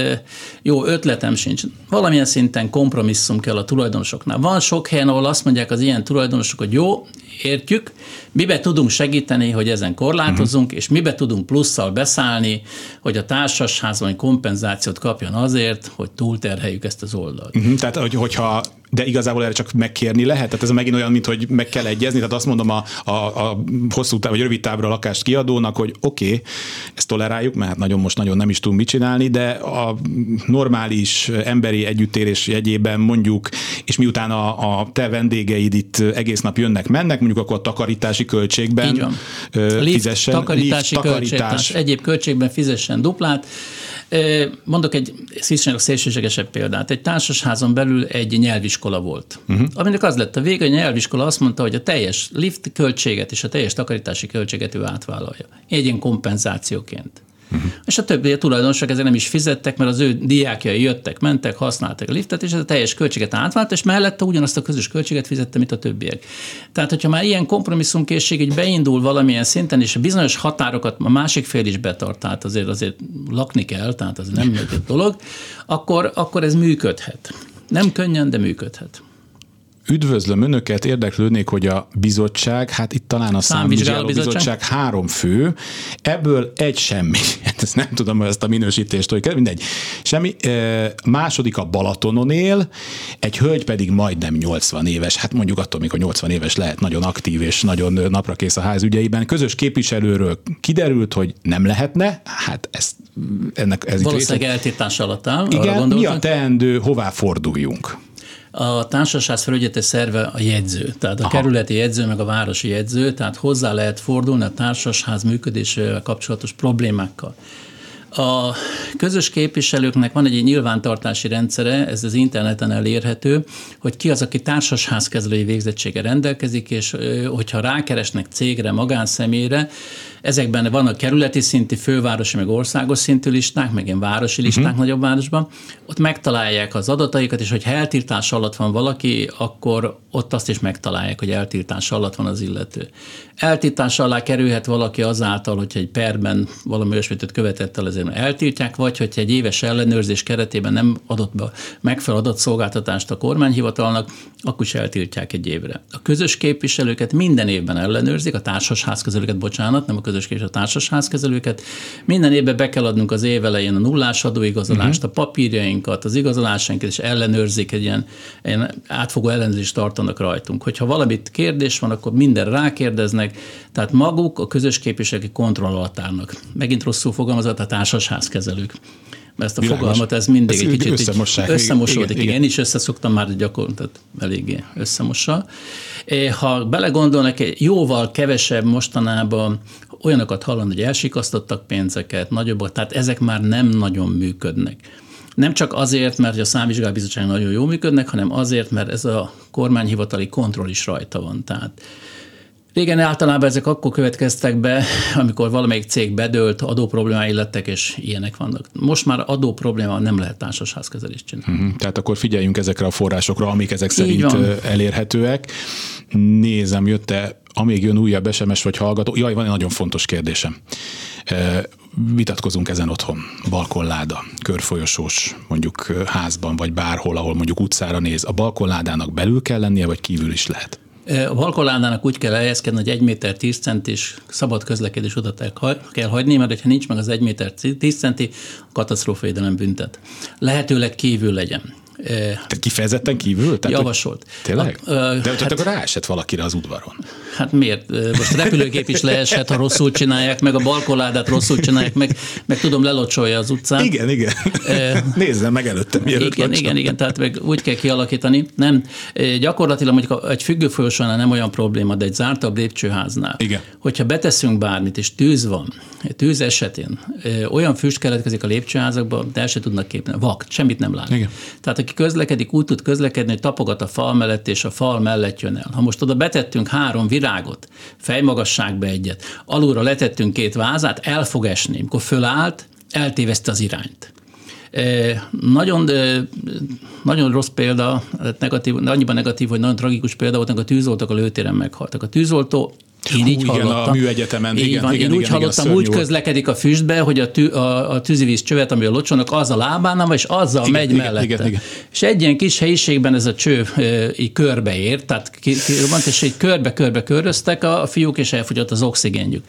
jó, ötletem sincs. Valamilyen szinten kompromisszum kell a tulajdonosoknál. Van sok helyen, ahol azt mondják az ilyen tulajdonosok, hogy jó, értjük, mibe tudunk segíteni, hogy ezen korlátozunk, uh-huh. és mibe tudunk plusszal beszállni, hogy a társasházban kompenzációt kapjon azért, hogy túlterheljük ezt az oldalt. Uh-huh. Tehát, hogy, hogyha de igazából erre csak megkérni lehet? Tehát ez megint olyan, mint hogy meg kell egyezni, tehát azt mondom a, a, a hosszú táv, vagy rövid távra lakást kiadónak, hogy oké, okay, ezt toleráljuk, mert nagyon most nagyon nem is tudunk mit csinálni, de a normális emberi együttérés jegyében mondjuk, és miután a, a te vendégeid itt egész nap jönnek, mennek, mondjuk akkor a takarítási költségben Így van. fizessen. Takarítási lift, takarítás. egyéb költségben fizessen duplát. Mondok egy szélsőségesebb példát. Egy társasházon belül egy nyelviskola volt, uh-huh. aminek az lett a vége, hogy a nyelviskola azt mondta, hogy a teljes lift költséget és a teljes takarítási költséget ő átvállalja. Egy ilyen kompenzációként. Uh-huh. És a többi a tulajdonosok ezzel nem is fizettek, mert az ő diákjai jöttek, mentek, használták a liftet, és ez a teljes költséget átvált, és mellette ugyanazt a közös költséget fizette, mint a többiek. Tehát, hogyha már ilyen kompromisszumkészség így beindul valamilyen szinten, és bizonyos határokat a másik fél is betart, tehát azért, azért lakni kell, tehát az nem egy dolog, akkor, akkor ez működhet. Nem könnyen, de működhet. Üdvözlöm Önöket, érdeklődnék, hogy a bizottság, hát itt talán a számvizsgáló bizottság. három fő, ebből egy semmi. (laughs) Hát ezt nem tudom, ezt a minősítést, hogy kell, mindegy. Semmi. Második a Balatonon él, egy hölgy pedig majdnem 80 éves. Hát mondjuk attól, mikor 80 éves lehet, nagyon aktív és nagyon napra kész a ház ügyeiben. Közös képviselőről kiderült, hogy nem lehetne, hát ezt ennek ez Valószínűleg eltiltás alatt áll. Igen, mi a teendő, hová forduljunk? A társaság felügyelete szerve a jegyző, tehát a Aha. kerületi jegyző, meg a városi jegyző, tehát hozzá lehet fordulni a társasház működésével kapcsolatos problémákkal. A közös képviselőknek van egy nyilvántartási rendszere, ez az interneten elérhető, hogy ki az, aki társasházkezelői végzettsége rendelkezik, és hogyha rákeresnek cégre, magánszemélyre, Ezekben vannak kerületi szinti, fővárosi, meg országos szintű listák, meg ilyen városi mhm. listák uh-huh. nagyobb városban. Ott megtalálják az adataikat, és hogyha eltiltás alatt van valaki, akkor ott azt is megtalálják, hogy eltiltás alatt van az illető. Eltiltás alá kerülhet valaki azáltal, hogyha egy perben valami olyasmit követett el, ezért eltiltják, vagy hogyha egy éves ellenőrzés keretében nem adott be megfelelő adatszolgáltatást a kormányhivatalnak, akkor is eltiltják egy évre. A közös képviselőket minden évben ellenőrzik, a társasházkezelőket, bocsánat, nem a közös és a társasházkezelőket. Minden évben be kell adnunk az év elején a nullás adóigazolást, uh-huh. a papírjainkat, az igazolásainkat, és ellenőrzik egy ilyen, ilyen átfogó ellenőrzést tartanak rajtunk. Hogyha valamit kérdés van, akkor minden rákérdeznek, tehát maguk a közös képviselők kontroll alatt állnak. Megint rosszul fogalmazott a társasházkezelők ezt a Világos. fogalmat ez mindig ez egy kicsit összemossák. összemosódik. Igen, igen. Én is összeszoktam már gyakorlatilag, tehát eléggé összemossa. Ha belegondolnak, jóval kevesebb mostanában olyanokat hallani, hogy elsikasztottak pénzeket, nagyobbat, tehát ezek már nem nagyon működnek. Nem csak azért, mert a számvizsgálbizottság nagyon jól működnek, hanem azért, mert ez a kormányhivatali kontroll is rajta van. Tehát Régen általában ezek akkor következtek be, amikor valamelyik cég bedőlt, adó problémái lettek, és ilyenek vannak. Most már adó probléma nem lehet társasházkezelést csinálni. Uh-huh. Tehát akkor figyeljünk ezekre a forrásokra, amik ezek szerint elérhetőek. Nézem, jött-e, amíg jön újabb SMS vagy hallgató. Jaj, van egy nagyon fontos kérdésem. Vitatkozunk ezen otthon. Balkonláda, körfolyosós, mondjuk házban, vagy bárhol, ahol mondjuk utcára néz. A balkonládának belül kell lennie, vagy kívül is lehet? A balkoládának úgy kell helyezkedni, hogy 1 méter 10 centis szabad közlekedés oda kell hagyni, mert ha nincs meg az 1 méter 10 centi, katasztrófavédelem büntet. Lehetőleg kívül legyen. Tehát kifejezetten kívül? Tehát, Javasolt. Tényleg? A, a, De hát, akkor ráesett valakire az udvaron. Hát miért? Most a repülőgép is leeshet, ha rosszul csinálják, meg a balkoládát rosszul csinálják, meg, meg tudom, lelocsolja az utcán. Igen, igen. Nézzem meg előttem, mielőtt Igen, igen, igen, tehát meg úgy kell kialakítani. Nem, gyakorlatilag mondjuk egy függő folyosónál nem olyan probléma, de egy zártabb lépcsőháznál. Igen. Hogyha beteszünk bármit, és tűz van, tűz esetén olyan füst keletkezik a lépcsőházakban, de el se tudnak képni. Vak, semmit nem lát. Igen. Tehát aki közlekedik, úgy tud közlekedni, hogy tapogat a fal mellett, és a fal mellett jön el. Ha most oda betettünk három virágot, fejmagasságba egyet, alulra letettünk két vázát, el fog esni. Amikor fölállt, eltéveszte az irányt. Nagyon, nagyon rossz példa, negatív, annyiban negatív, hogy nagyon tragikus példa volt, amikor a tűzoltók a lőtéren meghaltak. A tűzoltó én így Hú, hallottam. Igen, a műegyetemen. Így igen, van, igen, én úgy igen, hallottam, igen, úgy közlekedik a füstbe, hogy a, tű, a, a tűzivíz csövet, ami a locsonok, az a lábánál, és azzal igen, megy igen, mellette. Igen, igen. És egy ilyen kis helyiségben ez a cső e, így körbeért, tehát kirobbant, és egy körbe-körbe köröztek a, a fiúk, és elfogyott az oxigénjük.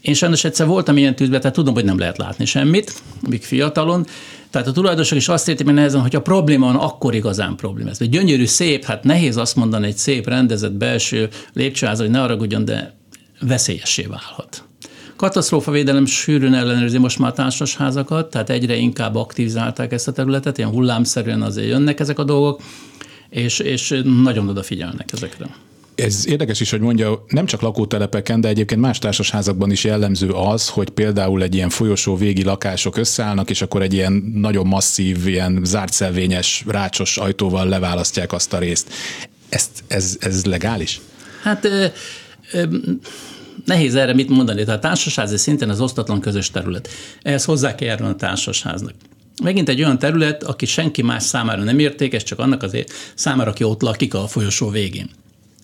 Én sajnos egyszer voltam ilyen tűzben, tehát tudom, hogy nem lehet látni semmit, míg fiatalon, tehát a tulajdonosok is azt értik hogy nehezen, hogy a probléma van, akkor igazán probléma. Ez egy gyönyörű, szép, hát nehéz azt mondani egy szép, rendezett belső lépcsőház, hogy ne arra de veszélyessé válhat. Katasztrófavédelem sűrűn ellenőrzi most már társasházakat, tehát egyre inkább aktivizálták ezt a területet, ilyen hullámszerűen azért jönnek ezek a dolgok, és, és nagyon odafigyelnek ezekre. Ez érdekes is, hogy mondja, nem csak lakótelepeken, de egyébként más társasházakban is jellemző az, hogy például egy ilyen folyosó végi lakások összeállnak, és akkor egy ilyen nagyon masszív, ilyen zártszelvényes, rácsos ajtóval leválasztják azt a részt. Ezt, ez, ez legális? Hát nehéz erre mit mondani. Tehát társasházi szinten az osztatlan közös terület. Ehhez hozzá kell járni a társasháznak. Megint egy olyan terület, aki senki más számára nem értékes, csak annak azért számára, aki ott lakik a folyosó végén.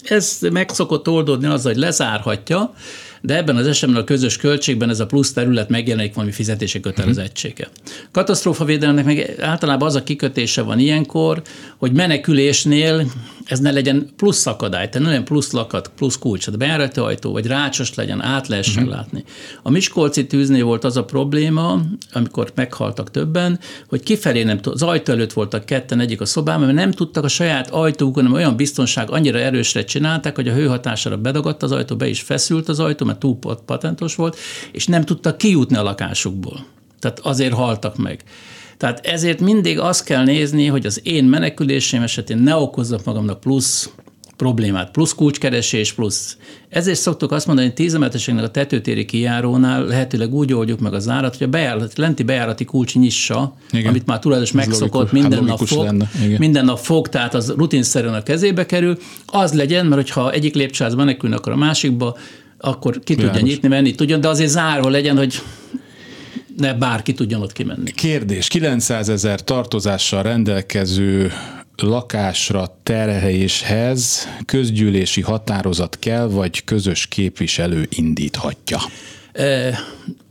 Ez meg szokott oldódni azzal, hogy lezárhatja, de ebben az esetben a közös költségben ez a plusz terület megjelenik valami fizetési kötelezettsége. Katasztrófavédelemnek meg általában az a kikötése van ilyenkor, hogy menekülésnél ez ne legyen plusz akadály, tehát ne legyen plusz lakat, plusz kulcs, tehát bejárati ajtó, vagy rácsos legyen, át lehessen uh-huh. látni. A Miskolci tűznél volt az a probléma, amikor meghaltak többen, hogy kifelé nem az ajtó előtt voltak ketten egyik a szobában, mert nem tudtak a saját ajtókon, hanem olyan biztonság annyira erősre csinálták, hogy a hőhatására bedagadt az ajtó, be is feszült az ajtó, mert túl patentos volt, és nem tudtak kijutni a lakásukból. Tehát azért haltak meg. Tehát ezért mindig azt kell nézni, hogy az én menekülésem esetén ne okozzak magamnak plusz problémát, plusz kulcskeresés, plusz. Ezért szoktuk azt mondani, hogy tízemeteseknek a tetőtéri kijárónál lehetőleg úgy oldjuk meg az árat, hogy a bejárati, lenti bejárati kulcs nyissa, Igen. amit már tulajdonos megszokott, minden nap fog, minden nap fog, tehát az rutinszerűen a kezébe kerül, az legyen, mert hogyha egyik lépcsőház menekülnek, akkor a másikba, akkor ki tudja Világos. nyitni, menni tudjon, de azért zárva legyen, hogy ne bárki tudjon ott kimenni. Kérdés, 900 ezer tartozással rendelkező lakásra terheléshez közgyűlési határozat kell, vagy közös képviselő indíthatja?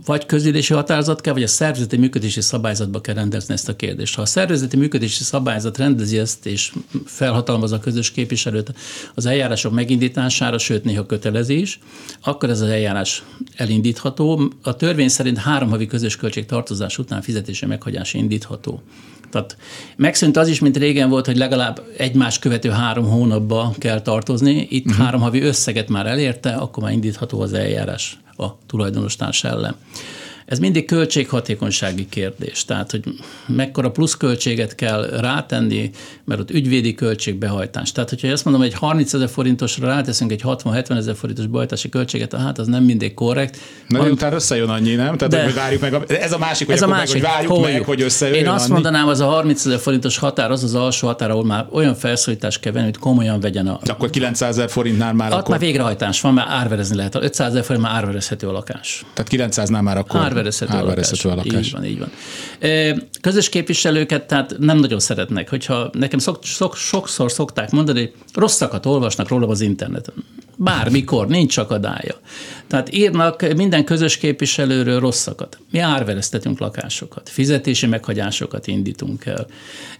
Vagy közülési határozat kell, vagy a szervezeti működési szabályzatba kell rendezni ezt a kérdést. Ha a szervezeti működési szabályzat rendezi ezt, és felhatalmaz a közös képviselőt az eljárások megindítására, sőt néha kötelezi is, akkor ez az eljárás elindítható. A törvény szerint három havi közös költség tartozás után fizetése meghagyása indítható. Tehát megszűnt az is, mint régen volt, hogy legalább egymás követő három hónapba kell tartozni. Itt uh-huh. három havi összeget már elérte, akkor már indítható az eljárás a tulajdonostárs ellen. Ez mindig költséghatékonysági kérdés, tehát hogy mekkora pluszköltséget kell rátenni, mert ott ügyvédi költségbehajtás. Tehát, hogyha azt mondom, hogy egy 30 ezer forintosra ráteszünk egy 60-70 ezer forintos behajtási költséget, hát az nem mindig korrekt. Na, Van, utána összejön annyi, nem? Tehát, de, hogy várjuk meg. A, ez a másik, hogy, ez a másik, meg, hogy várjuk hogy meg, hogy összejön Én azt annyi. mondanám, az a 30 ezer forintos határ, az az alsó határ, ahol már olyan felszólítást kell venni, hogy komolyan vegyen a... De akkor 900 ezer forintnál már Ott akkor... már végrehajtás van, már árverezni lehet. 500 ezer forint már árverezhető a lakás. Tehát 900-nál már akkor árverezhető, árverezhető a lakás. Így van, így van. Közös képviselőket tehát nem nagyon szeretnek. Hogyha nekem szok, szok, sokszor szokták mondani, hogy rosszakat olvasnak rólam az interneten. Bármikor, nincs akadálya. Tehát írnak minden közös képviselőről rosszakat. Mi árvereztetünk lakásokat, fizetési meghagyásokat indítunk el.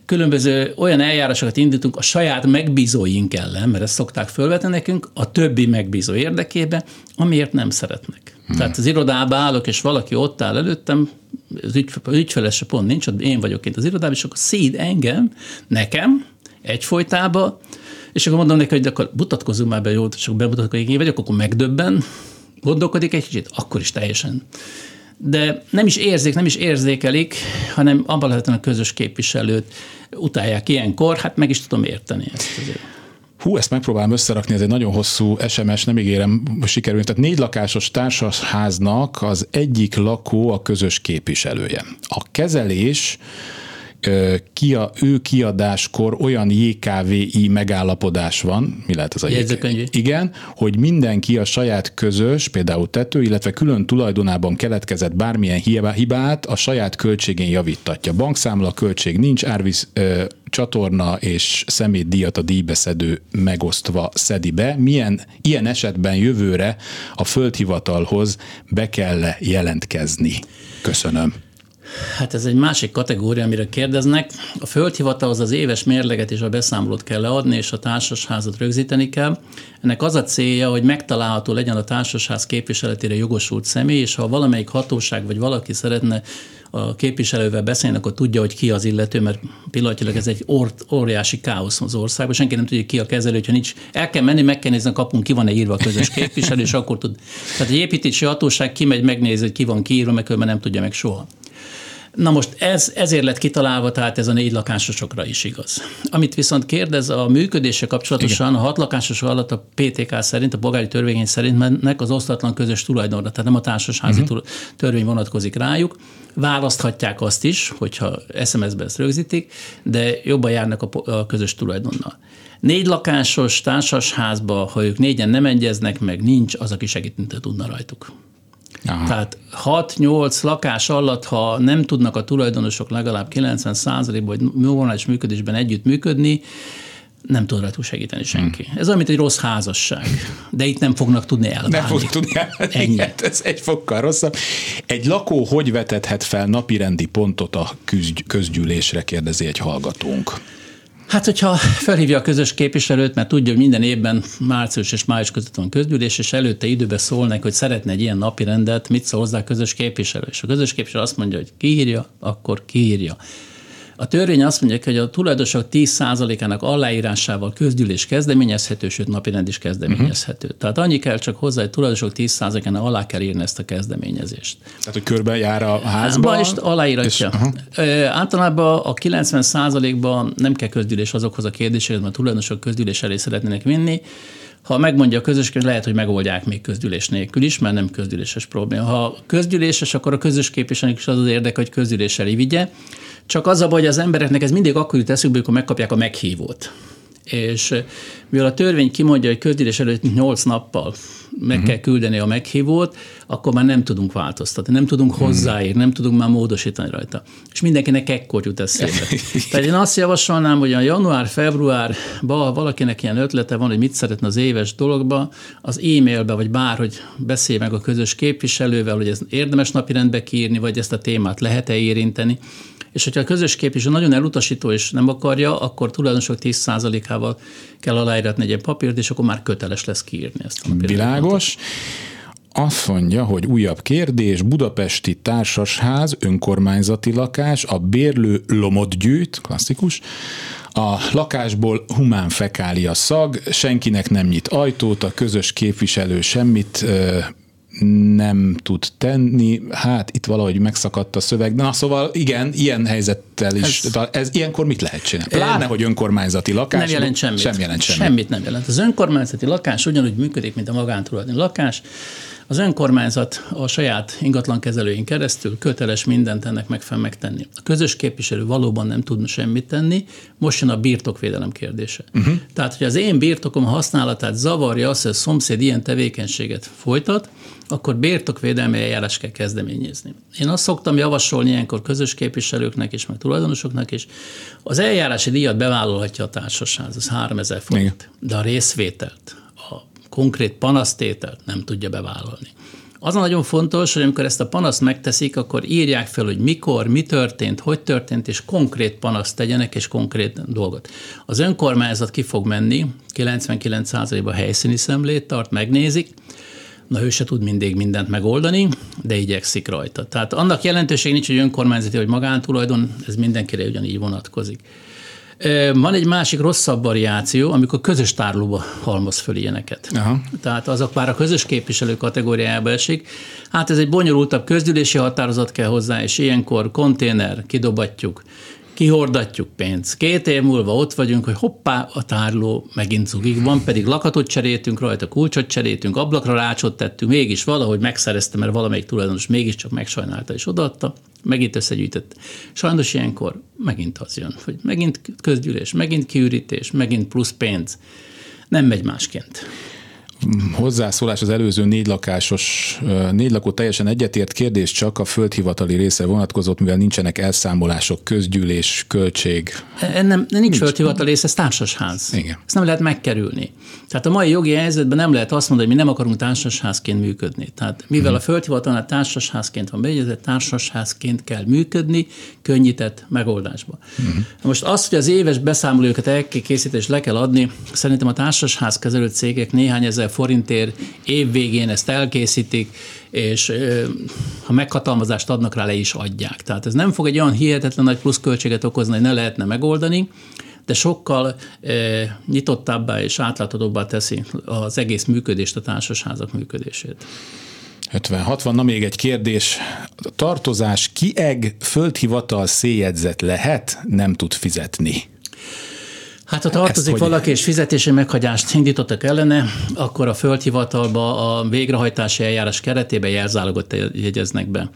Különböző olyan eljárásokat indítunk a saját megbízóink ellen, mert ezt szokták fölvetni nekünk, a többi megbízó érdekében, amiért nem szeretnek. Hmm. Tehát az irodába állok, és valaki ott áll előttem, az, ügy, az ügyfelese pont nincs, én vagyok itt az irodában, és akkor szíd engem, nekem, egyfolytában, és akkor mondom neki, hogy akkor mutatkozzunk már be jól, és bemutatkozik, én vagyok, akkor megdöbben, gondolkodik egy kicsit, akkor is teljesen. De nem is érzik, nem is érzékelik, hanem abban lehetne a közös képviselőt utálják ilyenkor, hát meg is tudom érteni ezt azért. Hú, ezt megpróbálom összerakni, ez egy nagyon hosszú SMS, nem ígérem, sikerül. Tehát négy lakásos társasháznak az egyik lakó a közös képviselője. A kezelés kia, ő kiadáskor olyan JKVI megállapodás van, mi lehet ez a jegyzőkönyv? Igen, hogy mindenki a saját közös, például tető, illetve külön tulajdonában keletkezett bármilyen hibát a saját költségén javítatja. Bankszámla költség nincs, árvíz ö, csatorna és szemétdíjat a díjbeszedő megosztva szedi be. Milyen ilyen esetben jövőre a földhivatalhoz be kell jelentkezni? Köszönöm. Hát ez egy másik kategória, amire kérdeznek. A földhivatalhoz az éves mérleget és a beszámolót kell leadni, és a társasházat rögzíteni kell. Ennek az a célja, hogy megtalálható legyen a társasház képviseletére jogosult személy, és ha valamelyik hatóság vagy valaki szeretne a képviselővel beszélni, akkor tudja, hogy ki az illető, mert pillanatilag ez egy or- óriási káosz az országban, senki nem tudja, ki a kezelő, hogyha nincs. El kell menni, meg kell nézni a kapun, ki van-e írva a közös képviselő, és akkor tud. Tehát egy építési hatóság kimegy, megnézi, hogy ki van kiírva, mert nem tudja meg soha. Na most ez, ezért lett kitalálva, tehát ez a négy lakásosokra is igaz. Amit viszont kérdez a működése kapcsolatosan, Igen. a hat lakásosok alatt a PTK szerint, a polgári törvény szerint mennek az osztatlan közös tulajdonra, tehát nem a társasházi uh-huh. törvény vonatkozik rájuk. Választhatják azt is, hogyha SMS-ben ezt rögzítik, de jobban járnak a, a közös tulajdonnal. Négy lakásos társasházba, ha ők négyen nem egyeznek, meg nincs, az, aki segíteni tudna rajtuk. Aha. Tehát 6-8 lakás alatt, ha nem tudnak a tulajdonosok legalább 90 ban vagy normális működésben együtt működni, nem tud rajtuk segíteni senki. Hmm. Ez olyan, mint egy rossz házasság, de itt nem fognak tudni elválni. Nem fognak tudni elválni. Ennyi. Ez egy fokkal rosszabb. Egy lakó hogy vetethet fel napirendi pontot a közgyűlésre, kérdezi egy hallgatónk. Hát, hogyha felhívja a közös képviselőt, mert tudja, hogy minden évben március és május között van közgyűlés, és előtte időben szólnak, hogy szeretne egy ilyen napi rendet, mit szól hozzá a közös képviselő. És a közös képviselő azt mondja, hogy kiírja, akkor kiírja. A törvény azt mondja, hogy a tulajdonosok 10%-ának aláírásával közgyűlés kezdeményezhető, sőt napirend is kezdeményezhető. Uh-huh. Tehát annyi kell csak hozzá, hogy tulajdonosok 10%-ának alá kell írni ezt a kezdeményezést. Tehát, hogy körbe jár a házba? és aláíratja. És, uh-huh. Általában a 90%-ban nem kell közgyűlés azokhoz a kérdésekhez, mert a tulajdonosok közgyűlés elé szeretnének vinni, ha megmondja a közös lehet, hogy megoldják még közgyűlés nélkül is, mert nem közgyűléses probléma. Ha közgyűléses, akkor a közös képviselőnek is az az érdek, hogy közgyűlés elé vigye. Csak az a baj, hogy az embereknek ez mindig akkor jut eszükbe, amikor megkapják a meghívót. És mivel a törvény kimondja, hogy közgyűlés előtt 8 nappal meg uh-huh. kell küldeni a meghívót, akkor már nem tudunk változtatni, nem tudunk uh-huh. hozzáírni, nem tudunk már módosítani rajta. És mindenkinek ekkor jut eszébe. (laughs) Tehát én azt javasolnám, hogy a január-februárban valakinek ilyen ötlete van, hogy mit szeretne az éves dologba, az e-mailbe, vagy bárhogy beszélj meg a közös képviselővel, hogy ez érdemes napirendbe kiírni, vagy ezt a témát lehet-e érinteni, és hogyha a közös képviselő nagyon elutasító és nem akarja, akkor tulajdonosok 10%-ával kell aláíratni egy ilyen papírt, és akkor már köteles lesz kiírni ezt a napirendbe. Világos. Azt mondja, hogy újabb kérdés, budapesti társasház, önkormányzati lakás, a bérlő lomot gyűjt, klasszikus, a lakásból humán fekália szag, senkinek nem nyit ajtót, a közös képviselő semmit nem tud tenni, hát itt valahogy megszakadt a szöveg, na szóval igen, ilyen helyzettel is, ez, ez ilyenkor mit lehet csinálni? Pláne, hogy önkormányzati lakás. Nem jelent semmit. Sem jelent semmit. Semmit nem jelent. Az önkormányzati lakás ugyanúgy működik, mint a magántulajdoni lakás. Az önkormányzat a saját ingatlankezelőink keresztül köteles mindent ennek megfelelően megtenni. A közös képviselő valóban nem tud semmit tenni, most jön a birtokvédelem kérdése. Uh-huh. Tehát, hogy az én birtokom használatát zavarja az, hogy a szomszéd ilyen tevékenységet folytat, akkor birtokvédelmi eljárás kell kezdeményezni. Én azt szoktam javasolni ilyenkor közös képviselőknek és meg tulajdonosoknak is, az eljárási díjat bevállalhatja a társaság, az 3000 forint, Igen. de a részvételt, konkrét panasztételt nem tudja bevállalni. Az a nagyon fontos, hogy amikor ezt a panaszt megteszik, akkor írják fel, hogy mikor, mi történt, hogy történt, és konkrét panaszt tegyenek, és konkrét dolgot. Az önkormányzat ki fog menni, 99%-ban helyszíni szemlét tart, megnézik, Na ő se tud mindig mindent megoldani, de igyekszik rajta. Tehát annak jelentőség nincs, hogy önkormányzati vagy magántulajdon, ez mindenkire ugyanígy vonatkozik. Van egy másik rosszabb variáció, amikor közös tárlóba halmoz föl ilyeneket. Aha. Tehát azok már a közös képviselő kategóriájába esik. Hát ez egy bonyolultabb közgyűlési határozat kell hozzá, és ilyenkor konténer, kidobatjuk, kihordatjuk pénzt. Két év múlva ott vagyunk, hogy hoppá, a tárló megint zugig van, pedig lakatot cseréltünk rajta, kulcsot cseréltünk, ablakra rácsot tettünk, mégis valahogy megszerezte, mert valamelyik tulajdonos mégiscsak megsajnálta és odaadta megint összegyűjtött. Sajnos ilyenkor megint az jön, hogy megint közgyűlés, megint kiürítés, megint plusz pénz. Nem megy másként hozzászólás az előző négy lakásos, négy lakó teljesen egyetért kérdés csak a földhivatali része vonatkozott, mivel nincsenek elszámolások, közgyűlés, költség. E, nem, nincs, nincs földhivatali része, ez társasház. Igen. Ezt nem lehet megkerülni. Tehát a mai jogi helyzetben nem lehet azt mondani, hogy mi nem akarunk társasházként működni. Tehát mivel hmm. a földhivatalnál társasházként van beegyezett, társasházként kell működni, könnyített megoldásba. Hmm. Most azt, hogy az éves beszámolókat el kell készíteni és le kell adni, szerintem a társasház kezelő cégek néhány ezer forintért évvégén ezt elkészítik, és ha meghatalmazást adnak rá, le is adják. Tehát ez nem fog egy olyan hihetetlen nagy pluszköltséget okozni, hogy ne lehetne megoldani, de sokkal nyitottabbá és átláthatóbbá teszi az egész működést, a társasházak működését. 50-60, na még egy kérdés. Tartozás kieg földhivatal széjegyzet lehet, nem tud fizetni. Hát ha tartozik valaki és fizetési meghagyást indítottak ellene, akkor a földhivatalba a végrehajtási eljárás keretében jelzálogot jegyeznek be.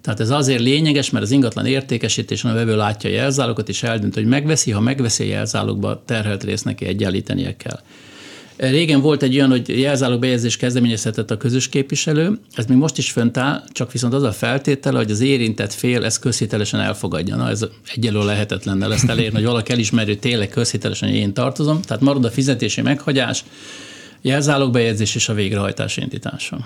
Tehát ez azért lényeges, mert az ingatlan értékesítésen a vevő látja a jelzálogot, és eldönt, hogy megveszi, ha megveszi a jelzálogba, terhelt részt neki egyenlítenie kell. Régen volt egy olyan, hogy jelzálogbejegyzés kezdeményezhetett a közös képviselő, ez még most is fönt áll, csak viszont az a feltétele, hogy az érintett fél ezt közhitelesen elfogadja. Na, ez egyelő lehetetlen ezt elérni, hogy valaki elismeri, hogy tényleg közhitelesen, hogy én tartozom. Tehát marad a fizetési meghagyás, jelzálogbejegyzés és a végrehajtási indítása.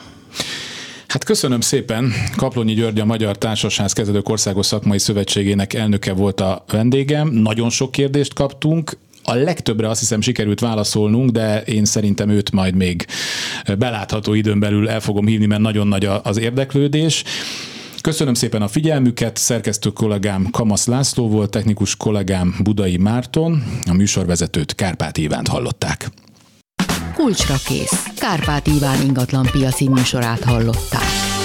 Hát köszönöm szépen. Kaplonyi György, a Magyar Társasház Kezelők Országos Szakmai Szövetségének elnöke volt a vendégem. Nagyon sok kérdést kaptunk. A legtöbbre azt hiszem sikerült válaszolnunk, de én szerintem őt majd még belátható időn belül el fogom hívni, mert nagyon nagy az érdeklődés. Köszönöm szépen a figyelmüket, szerkesztő kollégám Kamasz László volt, technikus kollégám Budai Márton, a műsorvezetőt Kárpát Ivánt hallották. Kulcsra kész. Kárpát Iván ingatlan piaci műsorát hallották.